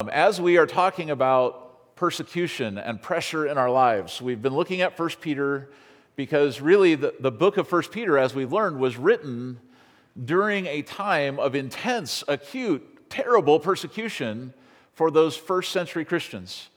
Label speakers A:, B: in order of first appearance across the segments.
A: Um, as we are talking about persecution and pressure in our lives, we've been looking at 1 Peter because really the, the book of 1 Peter, as we've learned, was written during a time of intense, acute, terrible persecution for those first century Christians.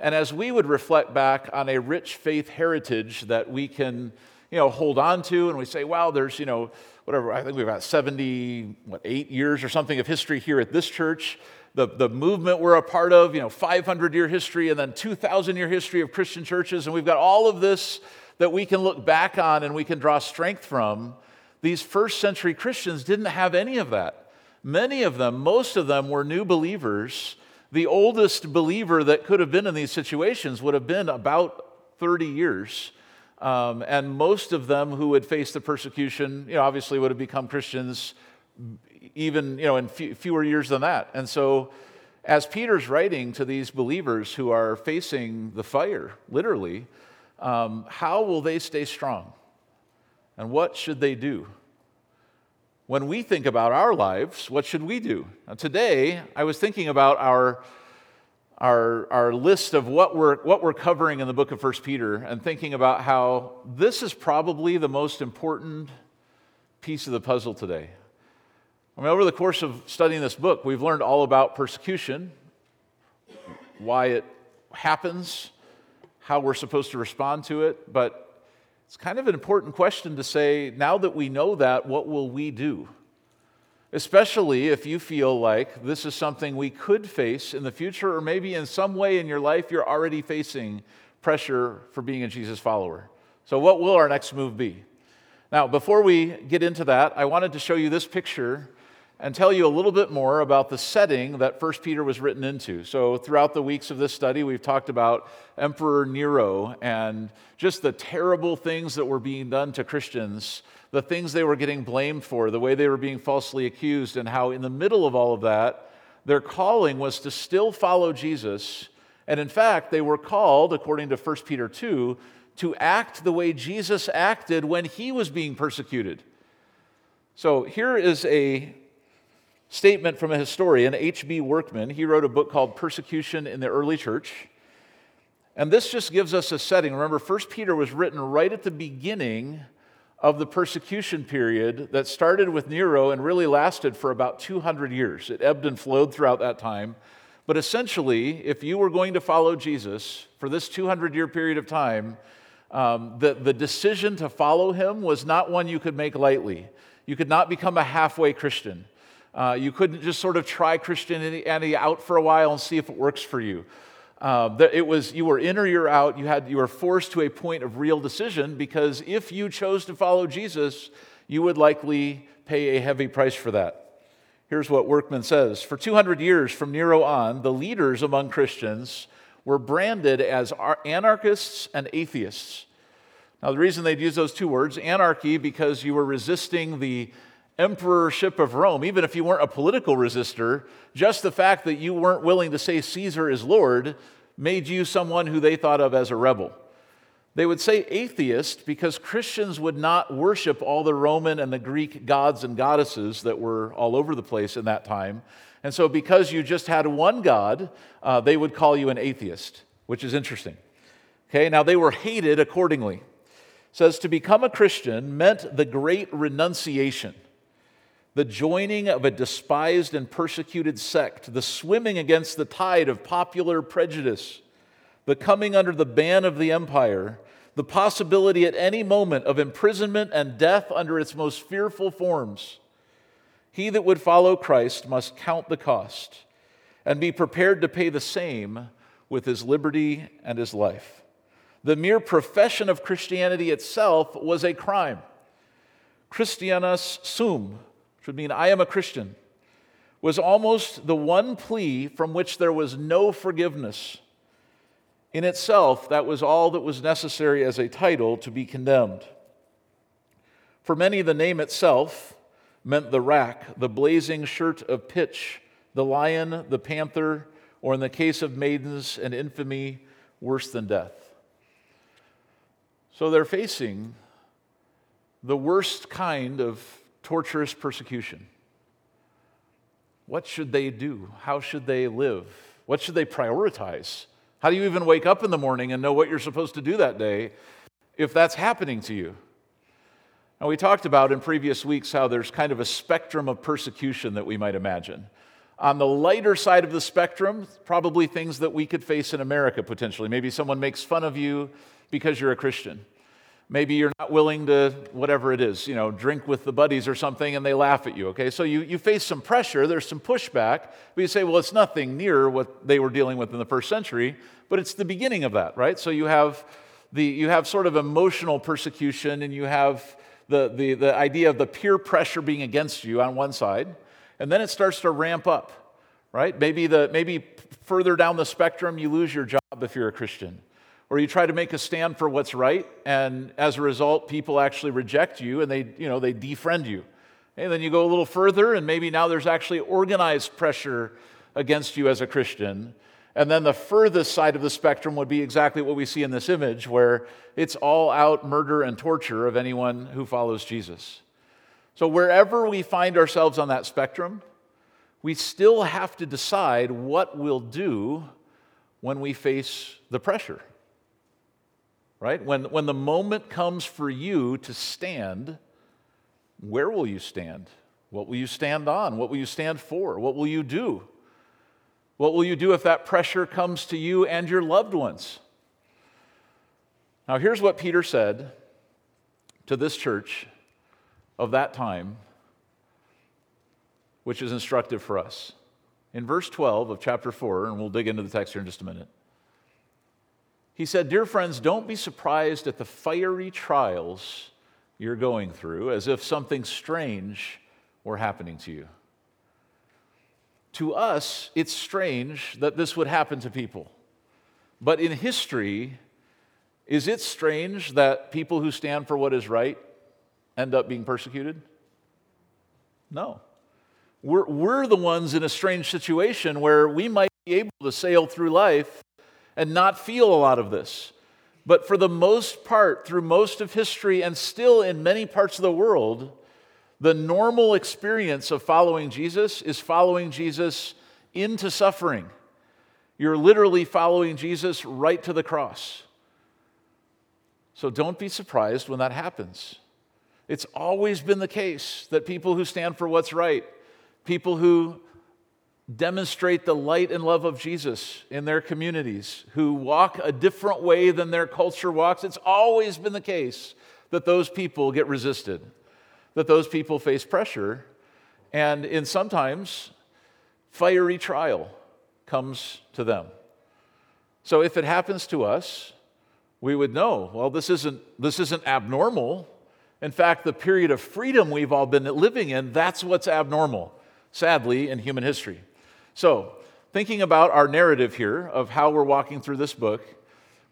A: And as we would reflect back on a rich faith heritage that we can, you know, hold on to, and we say, wow, there's, you know, whatever, I think we've got 70, what, eight years or something of history here at this church the, the movement we're a part of, you know, 500 year history and then 2,000 year history of Christian churches. And we've got all of this that we can look back on and we can draw strength from. These first century Christians didn't have any of that. Many of them, most of them, were new believers. The oldest believer that could have been in these situations would have been about 30 years. Um, and most of them who would face the persecution, you know, obviously would have become Christians even you know, in fewer years than that. And so, as Peter's writing to these believers who are facing the fire, literally, um, how will they stay strong? And what should they do? When we think about our lives, what should we do? Now, today, I was thinking about our, our, our list of what we're, what we're covering in the book of First Peter and thinking about how this is probably the most important piece of the puzzle today. I mean, over the course of studying this book, we've learned all about persecution, why it happens, how we're supposed to respond to it, but it's kind of an important question to say now that we know that, what will we do? Especially if you feel like this is something we could face in the future, or maybe in some way in your life you're already facing pressure for being a Jesus follower. So, what will our next move be? Now, before we get into that, I wanted to show you this picture and tell you a little bit more about the setting that 1 Peter was written into. So, throughout the weeks of this study, we've talked about Emperor Nero and just the terrible things that were being done to Christians, the things they were getting blamed for, the way they were being falsely accused, and how, in the middle of all of that, their calling was to still follow Jesus. And in fact, they were called, according to 1 Peter 2, to act the way Jesus acted when he was being persecuted. So, here is a statement from a historian, H.B. Workman. He wrote a book called Persecution in the Early Church. And this just gives us a setting. Remember, 1 Peter was written right at the beginning of the persecution period that started with Nero and really lasted for about 200 years. It ebbed and flowed throughout that time. But essentially, if you were going to follow Jesus for this 200 year period of time, um, the, the decision to follow him was not one you could make lightly. You could not become a halfway Christian. Uh, you couldn't just sort of try Christianity out for a while and see if it works for you. Uh, it was you were in or you're out. You had you were forced to a point of real decision because if you chose to follow Jesus, you would likely pay a heavy price for that. Here's what Workman says: For 200 years from Nero on, the leaders among Christians were branded as anarchists and atheists. Now, the reason they'd use those two words, anarchy, because you were resisting the emperorship of Rome, even if you weren't a political resistor, just the fact that you weren't willing to say Caesar is Lord made you someone who they thought of as a rebel. They would say atheist because Christians would not worship all the Roman and the Greek gods and goddesses that were all over the place in that time. And so, because you just had one God, uh, they would call you an atheist, which is interesting. Okay, now they were hated accordingly. It says to become a Christian meant the great renunciation the joining of a despised and persecuted sect, the swimming against the tide of popular prejudice, the coming under the ban of the empire, the possibility at any moment of imprisonment and death under its most fearful forms. He that would follow Christ must count the cost and be prepared to pay the same with his liberty and his life. The mere profession of Christianity itself was a crime. Christianus sum which would mean I am a Christian, was almost the one plea from which there was no forgiveness. In itself, that was all that was necessary as a title to be condemned. For many, the name itself meant the rack, the blazing shirt of pitch, the lion, the panther, or in the case of maidens, an infamy worse than death. So they're facing the worst kind of torturous persecution. What should they do? How should they live? What should they prioritize? How do you even wake up in the morning and know what you're supposed to do that day if that's happening to you? And we talked about in previous weeks how there's kind of a spectrum of persecution that we might imagine. On the lighter side of the spectrum, probably things that we could face in America potentially. Maybe someone makes fun of you because you're a Christian. Maybe you're not willing to, whatever it is, you know, drink with the buddies or something and they laugh at you, okay? So you, you face some pressure, there's some pushback, but you say, well, it's nothing near what they were dealing with in the first century, but it's the beginning of that, right? So you have, the, you have sort of emotional persecution and you have the, the, the idea of the peer pressure being against you on one side and then it starts to ramp up, right? Maybe, the, maybe further down the spectrum, you lose your job if you're a Christian. Or you try to make a stand for what's right, and as a result, people actually reject you and they, you know, they defriend you. And then you go a little further, and maybe now there's actually organized pressure against you as a Christian. And then the furthest side of the spectrum would be exactly what we see in this image, where it's all out murder and torture of anyone who follows Jesus. So, wherever we find ourselves on that spectrum, we still have to decide what we'll do when we face the pressure. Right? When, when the moment comes for you to stand, where will you stand? What will you stand on? What will you stand for? What will you do? What will you do if that pressure comes to you and your loved ones? Now, here's what Peter said to this church of that time, which is instructive for us. In verse 12 of chapter 4, and we'll dig into the text here in just a minute, he said, Dear friends, don't be surprised at the fiery trials you're going through as if something strange were happening to you. To us, it's strange that this would happen to people. But in history, is it strange that people who stand for what is right end up being persecuted? No. We're, we're the ones in a strange situation where we might be able to sail through life and not feel a lot of this. But for the most part, through most of history and still in many parts of the world, the normal experience of following Jesus is following Jesus into suffering. You're literally following Jesus right to the cross. So don't be surprised when that happens. It's always been the case that people who stand for what's right, people who demonstrate the light and love of Jesus in their communities, who walk a different way than their culture walks, it's always been the case that those people get resisted, that those people face pressure, and in sometimes fiery trial comes to them. So if it happens to us, we would know, well, this isn't, this isn't abnormal. In fact, the period of freedom we've all been living in, that's what's abnormal, sadly, in human history. So, thinking about our narrative here of how we're walking through this book,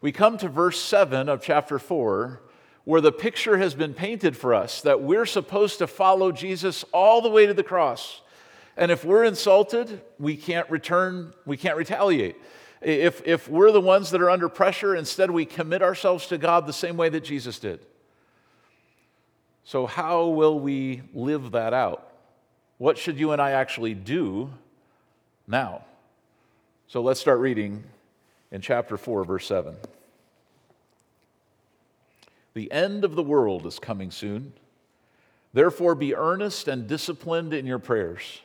A: we come to verse 7 of chapter 4, where the picture has been painted for us that we're supposed to follow Jesus all the way to the cross. And if we're insulted, we can't return, we can't retaliate. If, if we're the ones that are under pressure, instead we commit ourselves to God the same way that Jesus did. So, how will we live that out? What should you and I actually do now? So, let's start reading in chapter 4, verse 7. The end of the world is coming soon. Therefore, be earnest and disciplined in your prayers.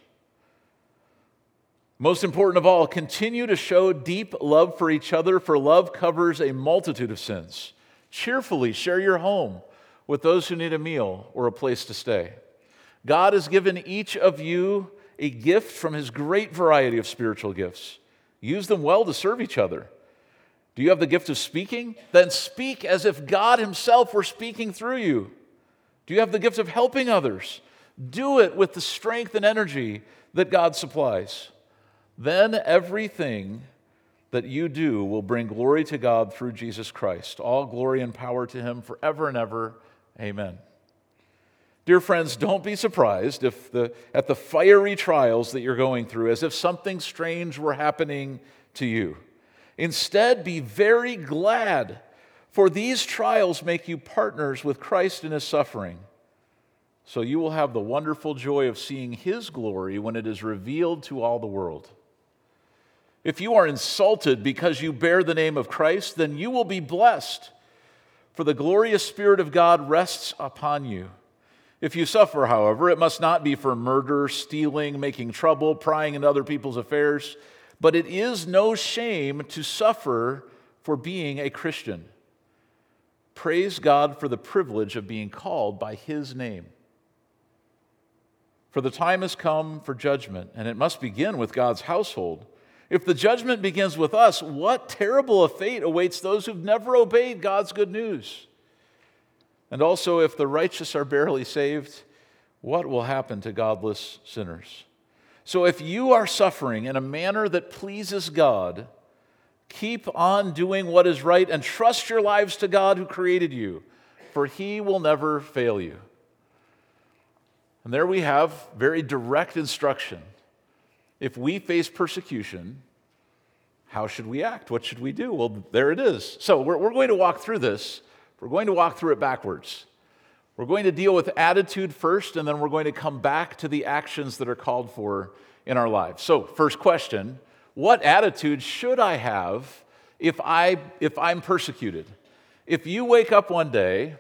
A: Most important of all, continue to show deep love for each other, for love covers a multitude of sins. Cheerfully share your home with those who need a meal or a place to stay. God has given each of you a gift from his great variety of spiritual gifts. Use them well to serve each other. Do you have the gift of speaking? Then speak as if God himself were speaking through you. Do you have the gift of helping others? Do it with the strength and energy that God supplies. Then everything that you do will bring glory to God through Jesus Christ. All glory and power to him forever and ever. Amen. Dear friends, don't be surprised if the, at the fiery trials that you're going through, as if something strange were happening to you. Instead, be very glad, for these trials make you partners with Christ in his suffering. So you will have the wonderful joy of seeing his glory when it is revealed to all the world. If you are insulted because you bear the name of Christ, then you will be blessed, for the glorious Spirit of God rests upon you. If you suffer, however, it must not be for murder, stealing, making trouble, prying into other people's affairs, but it is no shame to suffer for being a Christian. Praise God for the privilege of being called by His name. For the time has come for judgment, and it must begin with God's household. If the judgment begins with us, what terrible a fate awaits those who've never obeyed God's good news? And also, if the righteous are barely saved, what will happen to godless sinners? So, if you are suffering in a manner that pleases God, keep on doing what is right and trust your lives to God who created you, for he will never fail you. And there we have very direct instruction if we face persecution, how should we act? What should we do? Well, there it is. So we're, we're going to walk through this. We're going to walk through it backwards. We're going to deal with attitude first, and then we're going to come back to the actions that are called for in our lives. So, first question What attitude should I have if, I, if I'm persecuted? If you wake up one day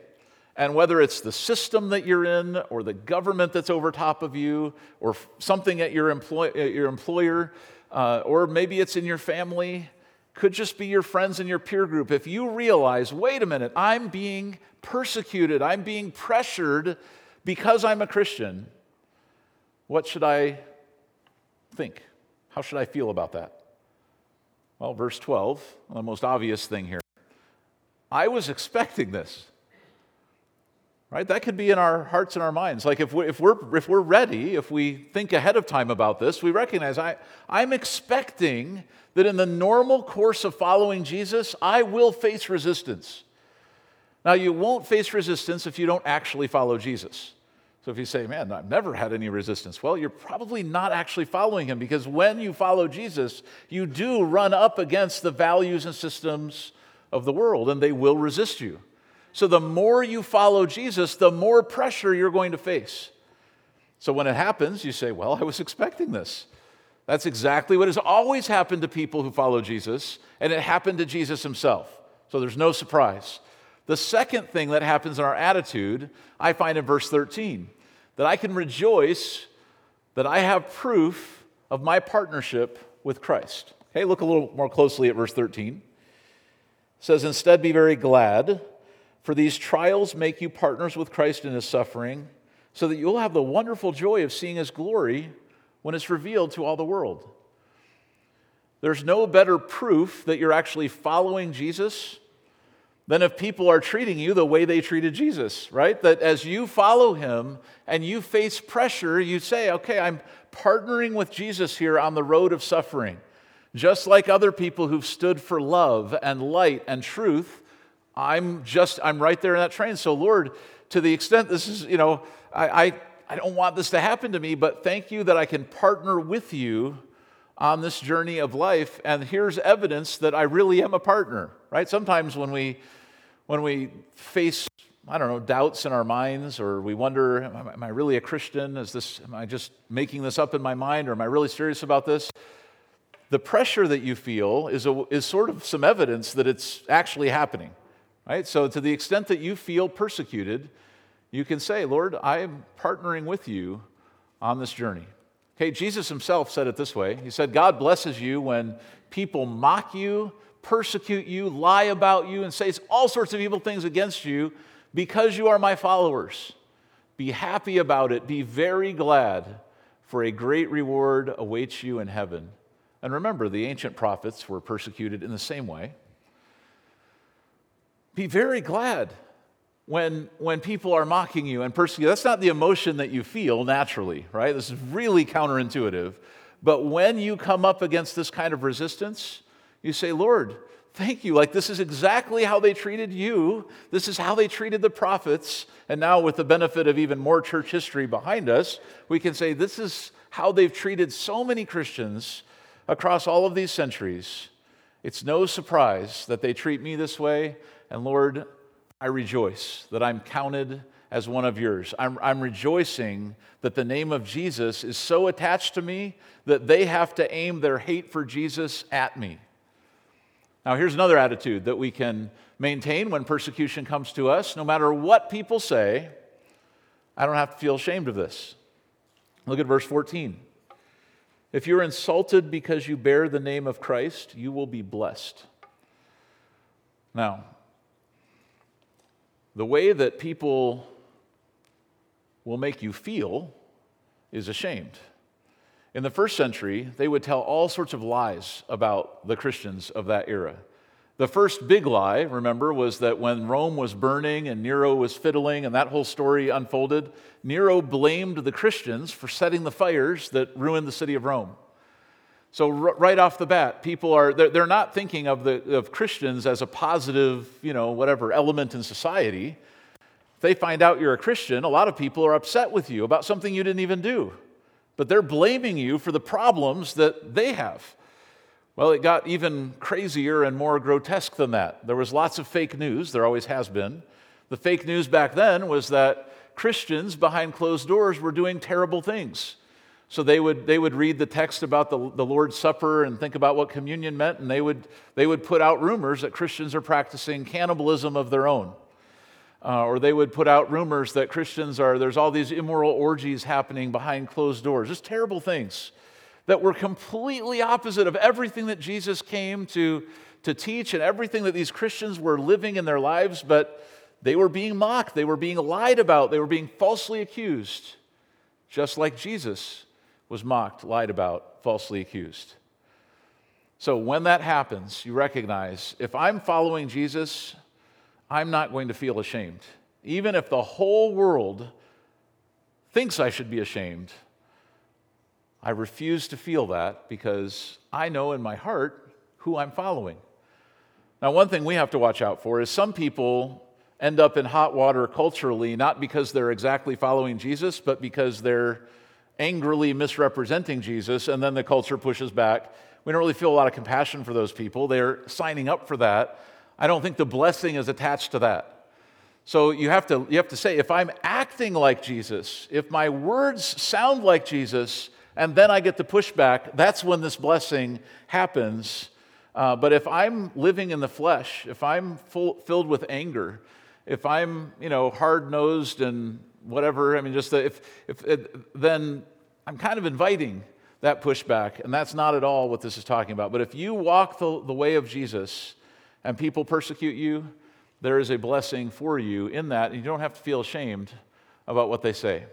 A: and whether it's the system that you're in, or the government that's over top of you, or something at your, employ- your employer, uh, or maybe it's in your family, could just be your friends and your peer group. If you realize, wait a minute, I'm being persecuted, I'm being pressured because I'm a Christian, what should I think? How should I feel about that? Well, verse 12, the most obvious thing here. I was expecting this right? That could be in our hearts and our minds. Like if we're, if we're if we're ready if we think ahead of time about this we recognize I, i'm expecting that in the normal course of following jesus i will face resistance. Now you won't face resistance if you don't actually follow jesus. So if you say man i've never had any resistance well you're probably not actually following him because when you follow jesus you do run up against the values and systems of the world and they will resist you so the more you follow Jesus, the more pressure you're going to face. So when it happens, you say, Well, I was expecting this. That's exactly what has always happened to people who follow Jesus, and it happened to Jesus himself. So there's no surprise. The second thing that happens in our attitude, I find in verse 13, that I can rejoice that I have proof of my partnership with Christ. Okay, look a little more closely at verse 13. It says, Instead, be very glad for these trials make you partners with Christ in his suffering, so that you'll have the wonderful joy of seeing his glory when it's revealed to all the world. There's no better proof that you're actually following Jesus than if people are treating you the way they treated Jesus, right? That as you follow him and you face pressure, you say, okay, I'm partnering with Jesus here on the road of suffering. Just like other people who've stood for love and light and truth, I'm just, I'm right there in that train. So, Lord, to the extent this is, you know, I, I, I don't want this to happen to me, but thank you that I can partner with you on this journey of life. And here's evidence that I really am a partner, right? Sometimes when we, when we face, I don't know, doubts in our minds, or we wonder, am I really a Christian? Is this, am I just making this up in my mind, or am I really serious about this? The pressure that you feel is, a, is sort of some evidence that it's actually happening. Right? So, to the extent that you feel persecuted, you can say, Lord, I am partnering with you on this journey. Okay, Jesus himself said it this way He said, God blesses you when people mock you, persecute you, lie about you, and say all sorts of evil things against you because you are my followers. Be happy about it. Be very glad, for a great reward awaits you in heaven. And remember, the ancient prophets were persecuted in the same way. Be very glad when, when people are mocking you and persecuting. That's not the emotion that you feel naturally, right? This is really counterintuitive. But when you come up against this kind of resistance, you say, Lord, thank you. Like, this is exactly how they treated you. This is how they treated the prophets. And now, with the benefit of even more church history behind us, we can say, this is how they've treated so many Christians across all of these centuries. It's no surprise that they treat me this way. And Lord, I rejoice that I'm counted as one of yours. I'm, I'm rejoicing that the name of Jesus is so attached to me that they have to aim their hate for Jesus at me. Now, here's another attitude that we can maintain when persecution comes to us. No matter what people say, I don't have to feel ashamed of this. Look at verse 14. If you're insulted because you bear the name of Christ, you will be blessed. Now, the way that people will make you feel is ashamed. In the first century, they would tell all sorts of lies about the Christians of that era. The first big lie, remember, was that when Rome was burning and Nero was fiddling and that whole story unfolded, Nero blamed the Christians for setting the fires that ruined the city of Rome. So, r- right off the bat, people are, they're, they're not thinking of, the, of Christians as a positive, you know, whatever element in society. If they find out you're a Christian, a lot of people are upset with you about something you didn't even do. But they're blaming you for the problems that they have. Well, it got even crazier and more grotesque than that. There was lots of fake news, there always has been. The fake news back then was that Christians behind closed doors were doing terrible things. So they would, they would read the text about the, the Lord's Supper and think about what communion meant, and they would, they would put out rumors that Christians are practicing cannibalism of their own. Uh, or they would put out rumors that Christians are, there's all these immoral orgies happening behind closed doors, just terrible things that were completely opposite of everything that Jesus came to, to teach and everything that these Christians were living in their lives, but they were being mocked, they were being lied about, they were being falsely accused, just like Jesus was mocked, lied about, falsely accused. So when that happens, you recognize if I'm following Jesus, I'm not going to feel ashamed. Even if the whole world thinks I should be ashamed, I refuse to feel that because I know in my heart who I'm following. Now, one thing we have to watch out for is some people end up in hot water culturally, not because they're exactly following Jesus, but because they're angrily misrepresenting Jesus, and then the culture pushes back. We don't really feel a lot of compassion for those people. They're signing up for that. I don't think the blessing is attached to that. So you have to, you have to say, if I'm acting like Jesus, if my words sound like Jesus, and then I get the pushback, that's when this blessing happens. Uh, but if I'm living in the flesh, if I'm full, filled with anger, if I'm, you know, hard nosed and whatever, I mean, just if, if it, then I'm kind of inviting that pushback, and that's not at all what this is talking about. But if you walk the, the way of Jesus and people persecute you, there is a blessing for you in that, and you don't have to feel ashamed about what they say.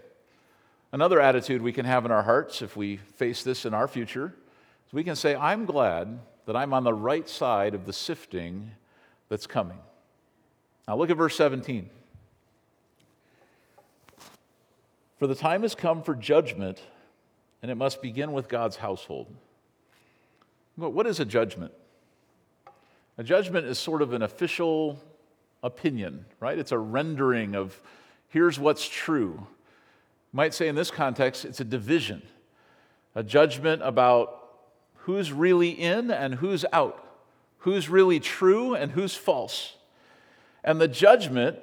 A: Another attitude we can have in our hearts if we face this in our future is we can say, I'm glad that I'm on the right side of the sifting that's coming. Now look at verse 17. For the time has come for judgment, and it must begin with God's household. But What is a judgment? A judgment is sort of an official opinion, right? It's a rendering of here's what's true might say in this context, it's a division, a judgment about who's really in and who's out, who's really true and who's false. And the judgment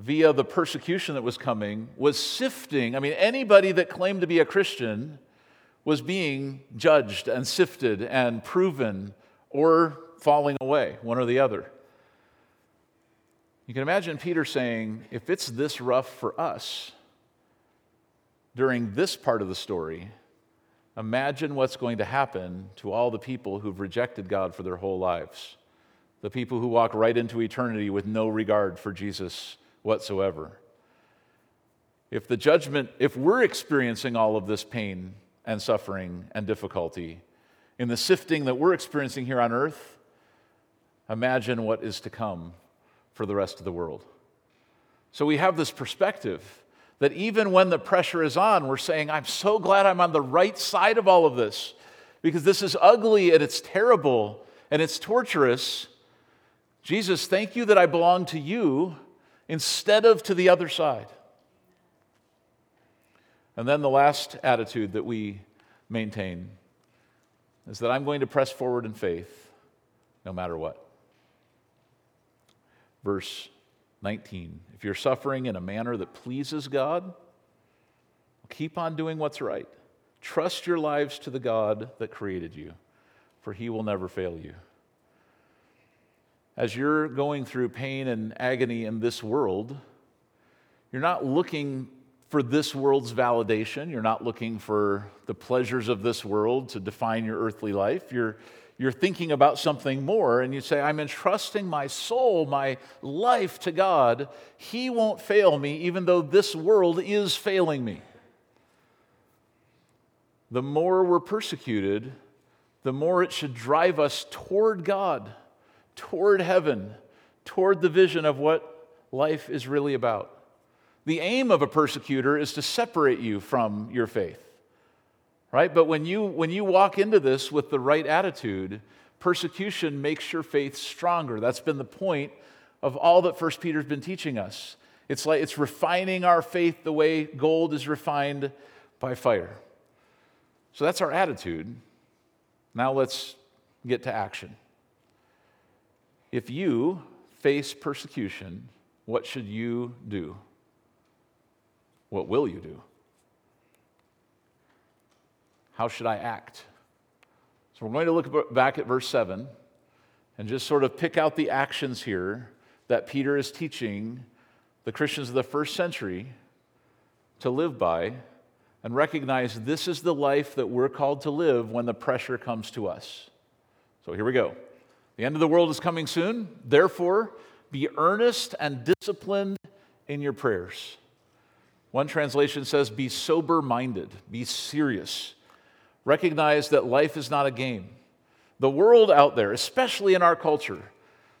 A: via the persecution that was coming was sifting. I mean, anybody that claimed to be a Christian was being judged and sifted and proven or falling away, one or the other. You can imagine Peter saying, if it's this rough for us, during this part of the story, imagine what's going to happen to all the people who've rejected God for their whole lives. The people who walk right into eternity with no regard for Jesus whatsoever. If the judgment, if we're experiencing all of this pain and suffering and difficulty in the sifting that we're experiencing here on earth, imagine what is to come for the rest of the world. So we have this perspective that even when the pressure is on, we're saying, I'm so glad I'm on the right side of all of this because this is ugly and it's terrible and it's torturous. Jesus, thank you that I belong to you instead of to the other side. And then the last attitude that we maintain is that I'm going to press forward in faith no matter what. Verse 19. If you're suffering in a manner that pleases God, keep on doing what's right. Trust your lives to the God that created you, for he will never fail you. As you're going through pain and agony in this world, you're not looking for this world's validation. You're not looking for the pleasures of this world to define your earthly life. You're, you're thinking about something more, and you say, I'm entrusting my soul, my life to God. He won't fail me, even though this world is failing me. The more we're persecuted, the more it should drive us toward God, toward heaven, toward the vision of what life is really about. The aim of a persecutor is to separate you from your faith. Right? But when you when you walk into this with the right attitude, persecution makes your faith stronger. That's been the point of all that First Peter's been teaching us. It's like it's refining our faith the way gold is refined by fire. So that's our attitude. Now let's get to action. If you face persecution, what should you do? What will you do? How should I act? So we're going to look back at verse 7 and just sort of pick out the actions here that Peter is teaching the Christians of the first century to live by and recognize this is the life that we're called to live when the pressure comes to us. So here we go. The end of the world is coming soon. Therefore, be earnest and disciplined in your prayers. One translation says, be sober minded, be serious. Recognize that life is not a game. The world out there, especially in our culture,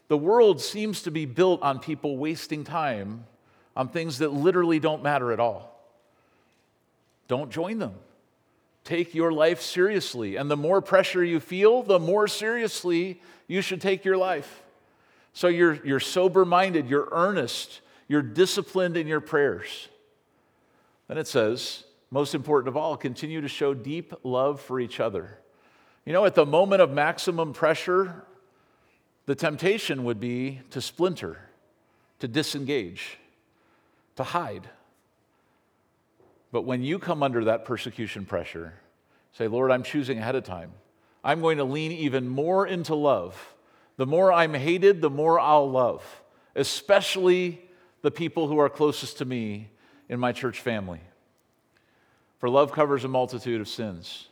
A: the world seems to be built on people wasting time on things that literally don't matter at all. Don't join them. Take your life seriously. And the more pressure you feel, the more seriously you should take your life. So you're, you're sober minded, you're earnest, you're disciplined in your prayers. Then it says, most important of all, continue to show deep love for each other. You know, at the moment of maximum pressure, the temptation would be to splinter, to disengage, to hide. But when you come under that persecution pressure, say, Lord, I'm choosing ahead of time. I'm going to lean even more into love. The more I'm hated, the more I'll love, especially the people who are closest to me in my church family. For love covers a multitude of sins.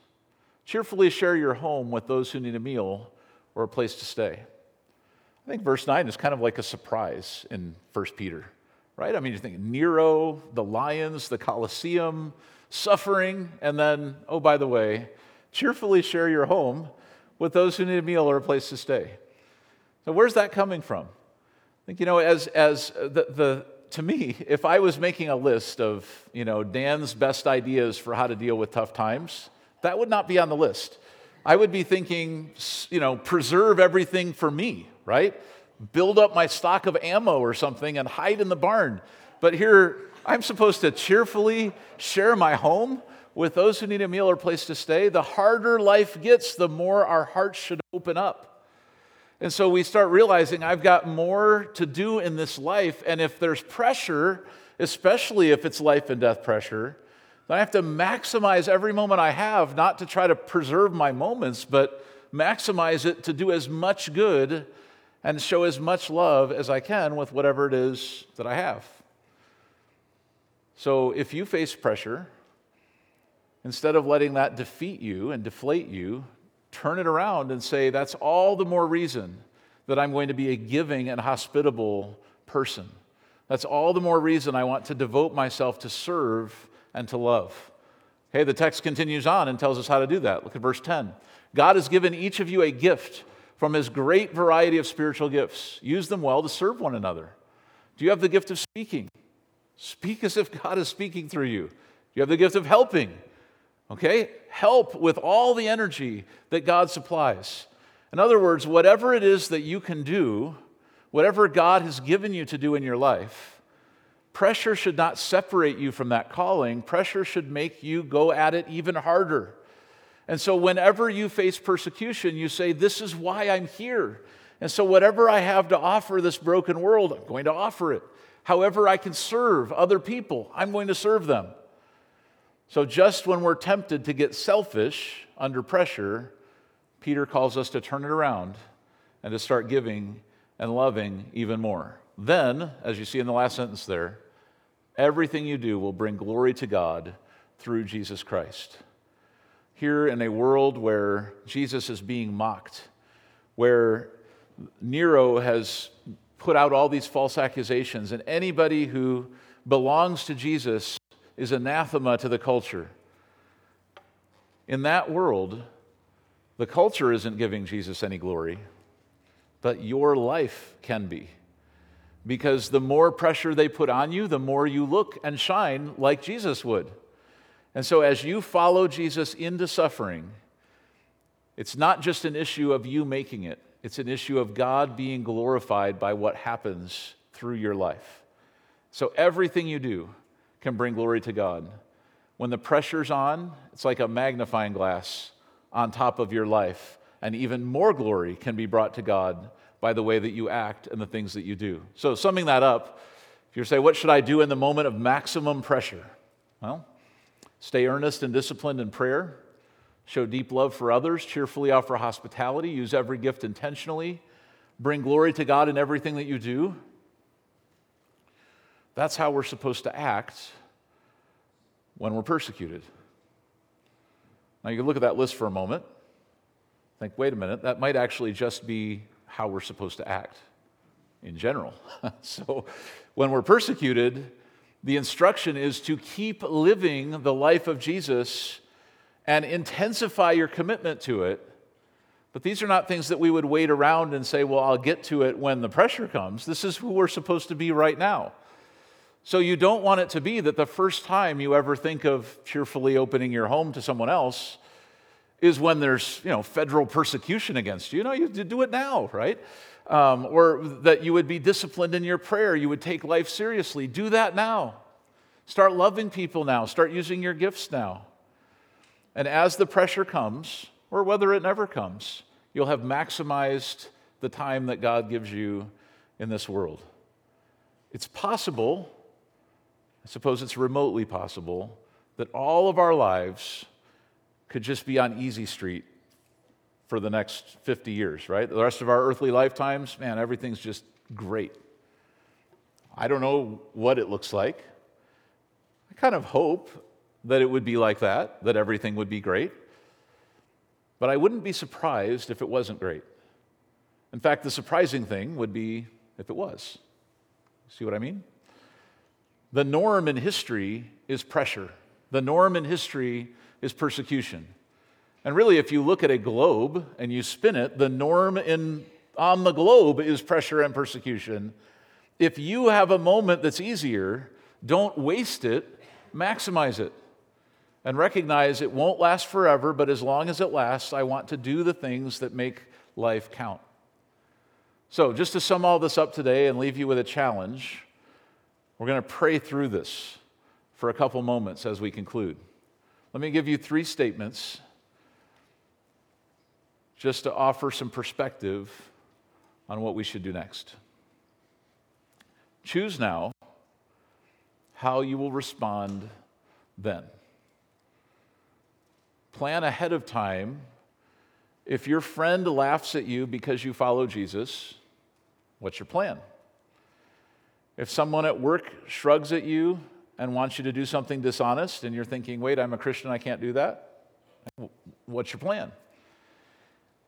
A: Cheerfully share your home with those who need a meal or a place to stay. I think verse 9 is kind of like a surprise in 1 Peter, right? I mean, you think Nero, the lions, the Colosseum, suffering, and then, oh, by the way, cheerfully share your home with those who need a meal or a place to stay. So, where's that coming from? I think, you know, as, as the, the to me, if I was making a list of, you know, Dan's best ideas for how to deal with tough times, that would not be on the list. I would be thinking, you know, preserve everything for me, right? Build up my stock of ammo or something and hide in the barn. But here, I'm supposed to cheerfully share my home with those who need a meal or place to stay. The harder life gets, the more our hearts should open up. And so we start realizing I've got more to do in this life. And if there's pressure, especially if it's life and death pressure, then I have to maximize every moment I have, not to try to preserve my moments, but maximize it to do as much good and show as much love as I can with whatever it is that I have. So if you face pressure, instead of letting that defeat you and deflate you, turn it around and say, that's all the more reason that I'm going to be a giving and hospitable person. That's all the more reason I want to devote myself to serve and to love. Okay, the text continues on and tells us how to do that. Look at verse 10. God has given each of you a gift from his great variety of spiritual gifts. Use them well to serve one another. Do you have the gift of speaking? Speak as if God is speaking through you. Do you have the gift of helping? Okay? Help with all the energy that God supplies. In other words, whatever it is that you can do, whatever God has given you to do in your life, pressure should not separate you from that calling. Pressure should make you go at it even harder. And so, whenever you face persecution, you say, This is why I'm here. And so, whatever I have to offer this broken world, I'm going to offer it. However, I can serve other people, I'm going to serve them. So, just when we're tempted to get selfish under pressure, Peter calls us to turn it around and to start giving and loving even more. Then, as you see in the last sentence there, everything you do will bring glory to God through Jesus Christ. Here in a world where Jesus is being mocked, where Nero has put out all these false accusations, and anybody who belongs to Jesus is anathema to the culture. In that world, the culture isn't giving Jesus any glory, but your life can be. Because the more pressure they put on you, the more you look and shine like Jesus would. And so, as you follow Jesus into suffering, it's not just an issue of you making it, it's an issue of God being glorified by what happens through your life. So, everything you do can bring glory to God. When the pressure's on, it's like a magnifying glass on top of your life, and even more glory can be brought to God by the way that you act and the things that you do. So, summing that up, if you say, What should I do in the moment of maximum pressure? Well, stay earnest and disciplined in prayer, show deep love for others, cheerfully offer hospitality, use every gift intentionally, bring glory to God in everything that you do. That's how we're supposed to act when we're persecuted. Now, you can look at that list for a moment. Think, wait a minute, that might actually just be how we're supposed to act in general. so, when we're persecuted, the instruction is to keep living the life of Jesus and intensify your commitment to it. But these are not things that we would wait around and say, well, I'll get to it when the pressure comes. This is who we're supposed to be right now. So you don't want it to be that the first time you ever think of cheerfully opening your home to someone else is when there's you know federal persecution against you. No, you do it now, right? Um, or that you would be disciplined in your prayer, you would take life seriously. Do that now. Start loving people now. Start using your gifts now. And as the pressure comes, or whether it never comes, you'll have maximized the time that God gives you in this world. It's possible I suppose it's remotely possible that all of our lives could just be on easy street for the next 50 years, right? The rest of our earthly lifetimes, man, everything's just great. I don't know what it looks like. I kind of hope that it would be like that, that everything would be great. But I wouldn't be surprised if it wasn't great. In fact, the surprising thing would be if it was. See what I mean? The norm in history is pressure, the norm in history is persecution. And really, if you look at a globe and you spin it, the norm in, on the globe is pressure and persecution. If you have a moment that's easier, don't waste it, maximize it. And recognize it won't last forever, but as long as it lasts, I want to do the things that make life count. So, just to sum all this up today and leave you with a challenge, we're going to pray through this for a couple moments as we conclude. Let me give you three statements just to offer some perspective on what we should do next. Choose now how you will respond then. Plan ahead of time. If your friend laughs at you because you follow Jesus, what's your plan? If someone at work shrugs at you and wants you to do something dishonest, and you're thinking, wait, I'm a Christian, I can't do that, what's your plan?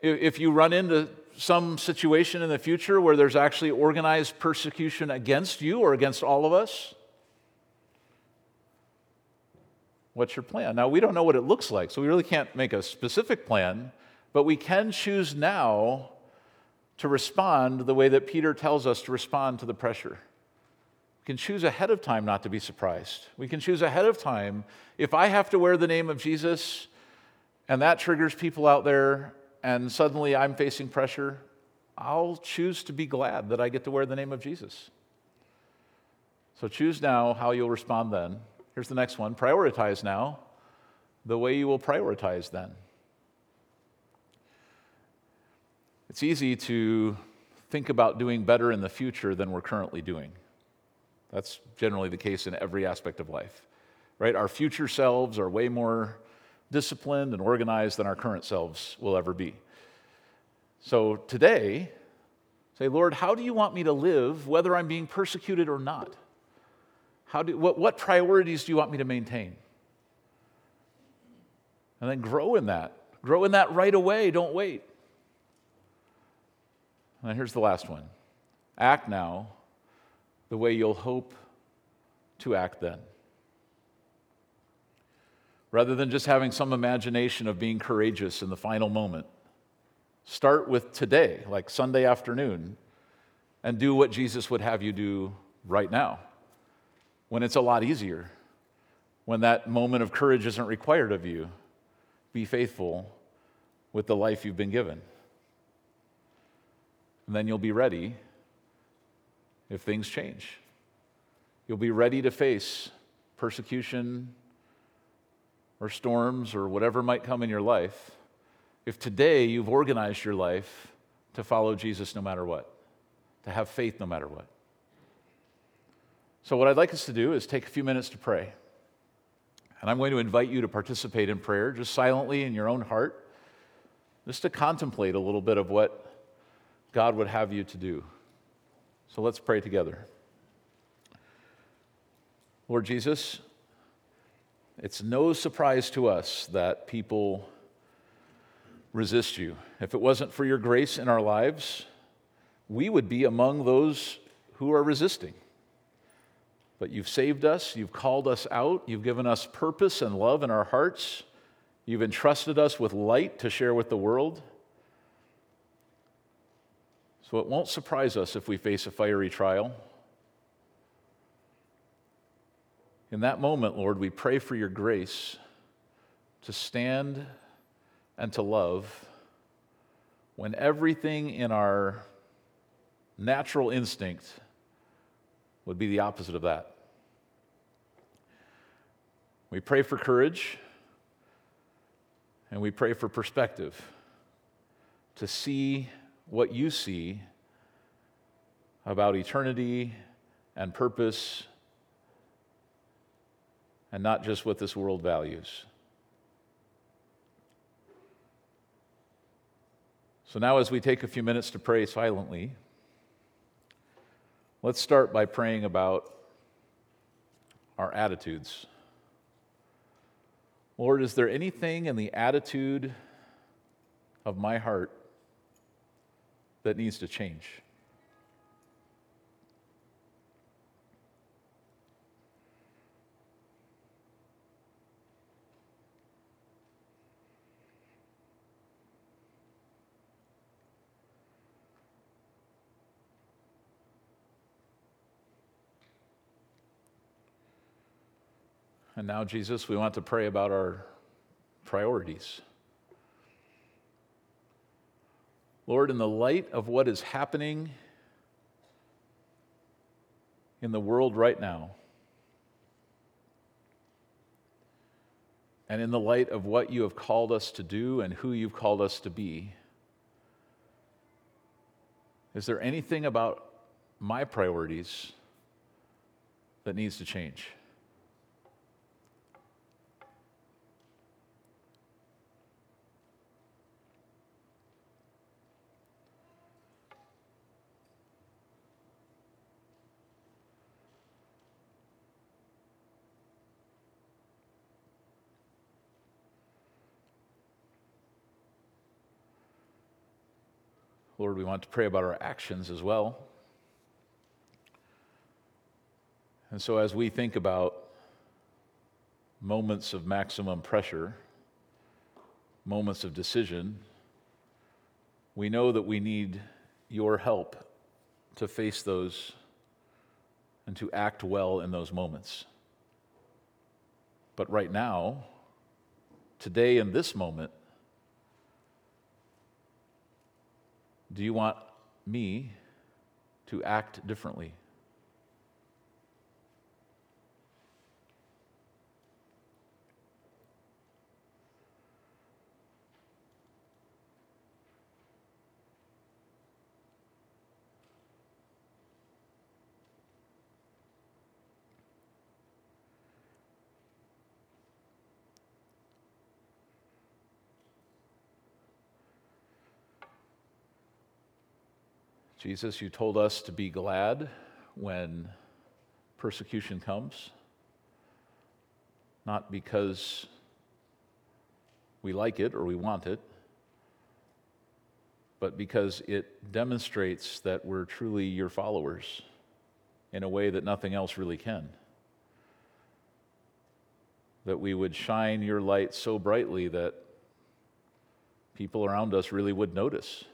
A: If you run into some situation in the future where there's actually organized persecution against you or against all of us, what's your plan? Now, we don't know what it looks like, so we really can't make a specific plan, but we can choose now to respond the way that Peter tells us to respond to the pressure. We can choose ahead of time not to be surprised. We can choose ahead of time. If I have to wear the name of Jesus and that triggers people out there and suddenly I'm facing pressure, I'll choose to be glad that I get to wear the name of Jesus. So choose now how you'll respond then. Here's the next one prioritize now the way you will prioritize then. It's easy to think about doing better in the future than we're currently doing. That's generally the case in every aspect of life, right? Our future selves are way more disciplined and organized than our current selves will ever be. So today, say, Lord, how do you want me to live whether I'm being persecuted or not? How do, what, what priorities do you want me to maintain? And then grow in that. Grow in that right away. Don't wait. And here's the last one act now the way you'll hope to act then. Rather than just having some imagination of being courageous in the final moment, start with today, like Sunday afternoon, and do what Jesus would have you do right now when it's a lot easier, when that moment of courage isn't required of you. Be faithful with the life you've been given. And then you'll be ready if things change. You'll be ready to face persecution or storms or whatever might come in your life if today you've organized your life to follow Jesus no matter what, to have faith no matter what. So, what I'd like us to do is take a few minutes to pray. And I'm going to invite you to participate in prayer just silently in your own heart, just to contemplate a little bit of what God would have you to do. So let's pray together. Lord Jesus, it's no surprise to us that people resist you. If it wasn't for your grace in our lives, we would be among those who are resisting. But you've saved us, you've called us out, you've given us purpose and love in our hearts, you've entrusted us with light to share with the world. So it won't surprise us if we face a fiery trial. In that moment, Lord, we pray for your grace to stand and to love when everything in our natural instinct would be the opposite of that. We pray for courage and we pray for perspective to see what you see about eternity and purpose and not just what this world values. So now, as we take a few minutes to pray silently, let's start by praying about our attitudes. Lord, is there anything in the attitude of my heart that needs to change. And now, Jesus, we want to pray about our priorities. Lord, in the light of what is happening in the world right now, and in the light of what you have called us to do and who you've called us to be, is there anything about my priorities that needs to change? Lord, we want to pray about our actions as well. And so, as we think about moments of maximum pressure, moments of decision, we know that we need your help to face those and to act well in those moments. But right now, today in this moment, Do you want me to act differently? Jesus, you told us to be glad when persecution comes, not because we like it or we want it, but because it demonstrates that we're truly your followers in a way that nothing else really can. That we would shine your light so brightly that people around us really would notice.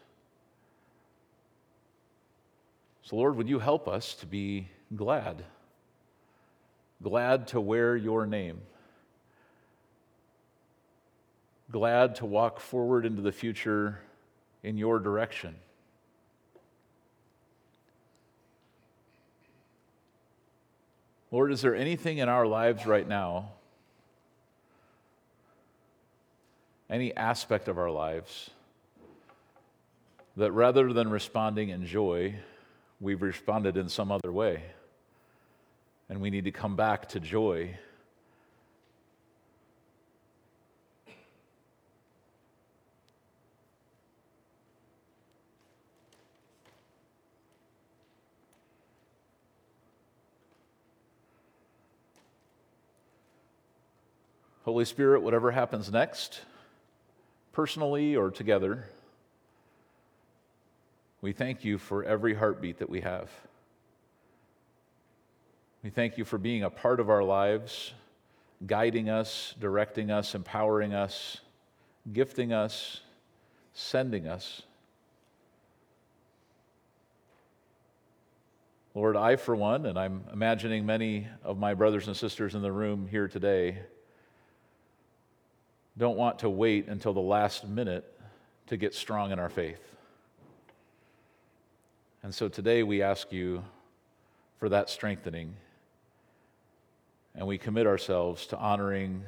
A: So, Lord, would you help us to be glad? Glad to wear your name. Glad to walk forward into the future in your direction. Lord, is there anything in our lives right now, any aspect of our lives, that rather than responding in joy, we've responded in some other way. And we need to come back to joy. Holy Spirit, whatever happens next, personally or together, we thank you for every heartbeat that we have. We thank you for being a part of our lives, guiding us, directing us, empowering us, gifting us, sending us. Lord, I, for one, and I'm imagining many of my brothers and sisters in the room here today, don't want to wait until the last minute to get strong in our faith. And so today we ask you for that strengthening. And we commit ourselves to honoring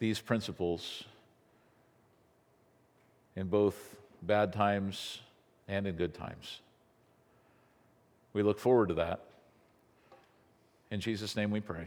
A: these principles in both bad times and in good times. We look forward to that. In Jesus' name we pray.